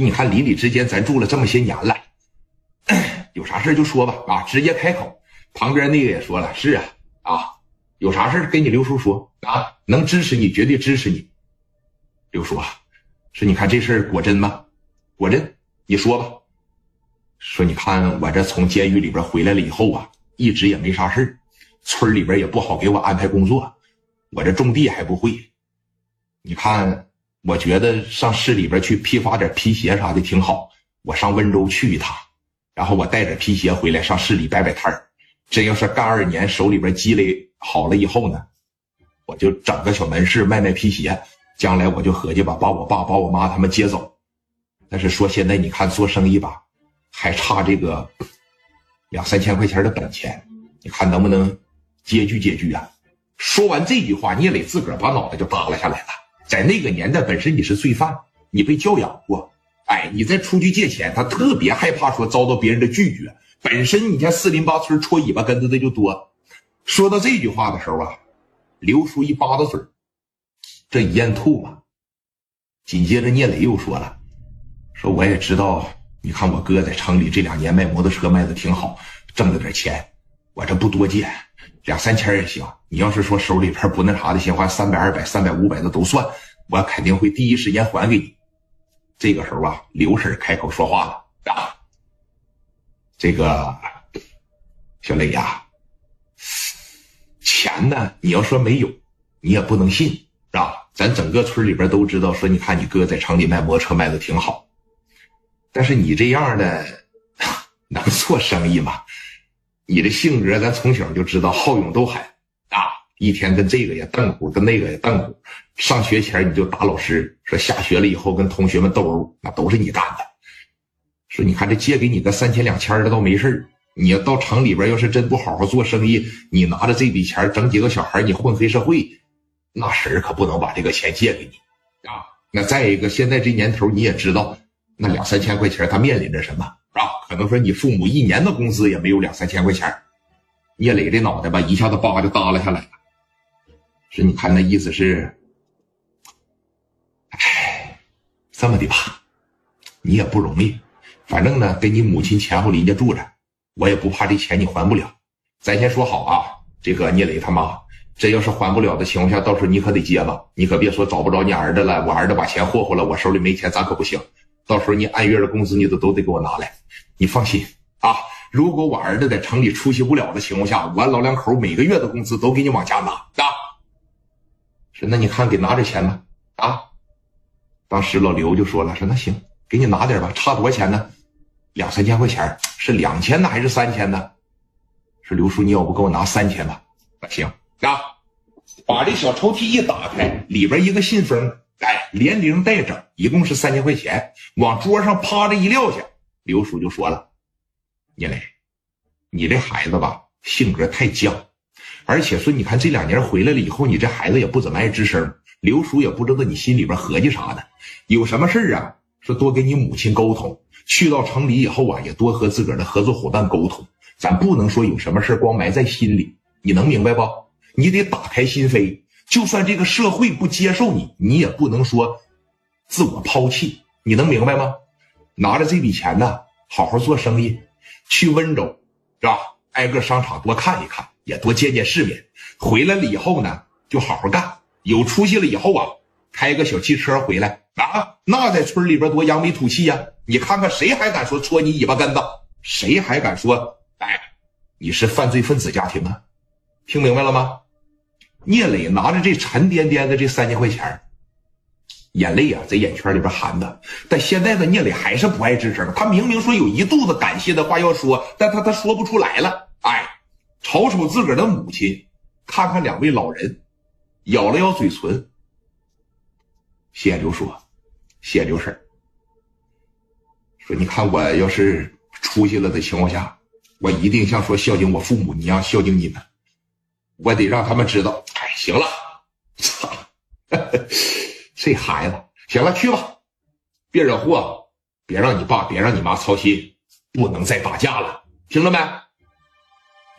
你看邻里之间咱住了这么些年了，有啥事就说吧，啊，直接开口。旁边那个也说了，是啊，啊，有啥事跟你刘叔说啊，能支持你绝对支持你。刘叔啊，说你看这事儿果真吗？果真，你说吧。说你看我这从监狱里边回来了以后啊，一直也没啥事村里边也不好给我安排工作，我这种地还不会。你看，我觉得上市里边去批发点皮鞋啥的挺好。我上温州去一趟，然后我带点皮鞋回来上市里摆摆摊儿。真要是干二年，手里边积累好了以后呢，我就整个小门市卖卖皮鞋。将来我就合计吧，把我爸、把我妈他们接走。但是说现在你看做生意吧，还差这个两三千块钱的本钱，你看能不能拮据拮据啊？说完这句话，聂磊自个儿把脑袋就耷拉下来了。在那个年代，本身你是罪犯，你被教养过，哎，你再出去借钱，他特别害怕说遭到别人的拒绝。本身你看四邻八村戳尾巴根子的就多。说到这句话的时候啊，刘叔一巴子嘴这一咽吐嘛。紧接着聂磊又说了，说我也知道，你看我哥在城里这两年卖摩托车卖的挺好，挣了点钱，我这不多借，两三千也行。你要是说手里边不那啥的，行话三百、二百、三百、五百的都算，我肯定会第一时间还给你。这个时候啊，刘婶开口说话了啊。这个小磊呀，钱呢？你要说没有，你也不能信，是吧？咱整个村里边都知道，说你看你哥在城里卖摩托车卖的挺好，但是你这样的 能做生意吗？你的性格，咱从小就知道好勇斗狠啊！一天跟这个也瞪虎，跟那个也瞪虎。上学前你就打老师，说下学了以后跟同学们斗殴，那都是你干的。说你看这借给你个三千两千的倒没事你要到城里边要是真不好好做生意，你拿着这笔钱整几个小孩，你混黑社会，那婶儿可不能把这个钱借给你啊。那再一个，现在这年头你也知道，那两三千块钱他面临着什么是吧？可能说你父母一年的工资也没有两三千块钱。聂磊这脑袋吧一下子叭就耷拉下来了。是你看那意思是，哎，这么的吧，你也不容易。反正呢，跟你母亲前后邻家住着，我也不怕这钱你还不了。咱先说好啊，这个聂磊他妈，这要是还不了的情况下，到时候你可得接吧，你可别说找不着你儿子了，我儿子把钱霍霍了，我手里没钱，咱可不行。到时候你按月的工资你都都得给我拿来。你放心啊，如果我儿子在城里出席不了的情况下，我老两口每个月的工资都给你往家拿啊。说，那你看给拿点钱吧。啊。当时老刘就说了，说那行，给你拿点吧，差多少钱呢？两三千块钱是两千呢还是三千呢？说刘叔，你要不给我拿三千吧？那行啊，把这小抽屉一打开，里边一个信封，哎，连零带整，一共是三千块钱，往桌上啪的一撂下。刘叔就说了：“聂磊，你这孩子吧，性格太犟，而且说你看这两年回来了以后，你这孩子也不怎么爱吱声。刘叔也不知道你心里边合计啥呢，有什么事啊，说多跟你母亲沟通。”去到城里以后啊，也多和自个儿的合作伙伴沟通。咱不能说有什么事光埋在心里，你能明白不？你得打开心扉。就算这个社会不接受你，你也不能说自我抛弃。你能明白吗？拿着这笔钱呢，好好做生意，去温州，是吧？挨个商场多看一看，也多见见世面。回来了以后呢，就好好干。有出息了以后啊，开个小汽车回来啊，那在村里边多扬眉吐气呀。你看看谁还敢说戳你尾巴根子？谁还敢说哎，你是犯罪分子家庭啊？听明白了吗？聂磊拿着这沉甸甸的这三千块钱，眼泪啊在眼圈里边含的。但现在的聂磊还是不爱吱声。他明明说有一肚子感谢的话要说，但他他说不出来了。哎，瞅瞅自个儿的母亲，看看两位老人，咬了咬嘴唇。谢谢刘叔，谢谢刘婶。说你看我要是出息了的情况下，我一定像说孝敬我父母一样孝敬你们。我得让他们知道，行了，操，这孩子，行了，去吧，别惹祸，别让你爸，别让你妈操心，不能再打架了，听着没？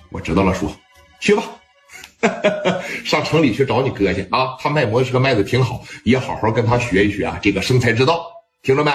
我知道了，叔，去吧，上城里去找你哥去啊，他卖摩托车卖的挺好，也好好跟他学一学啊，这个生财之道，听着没？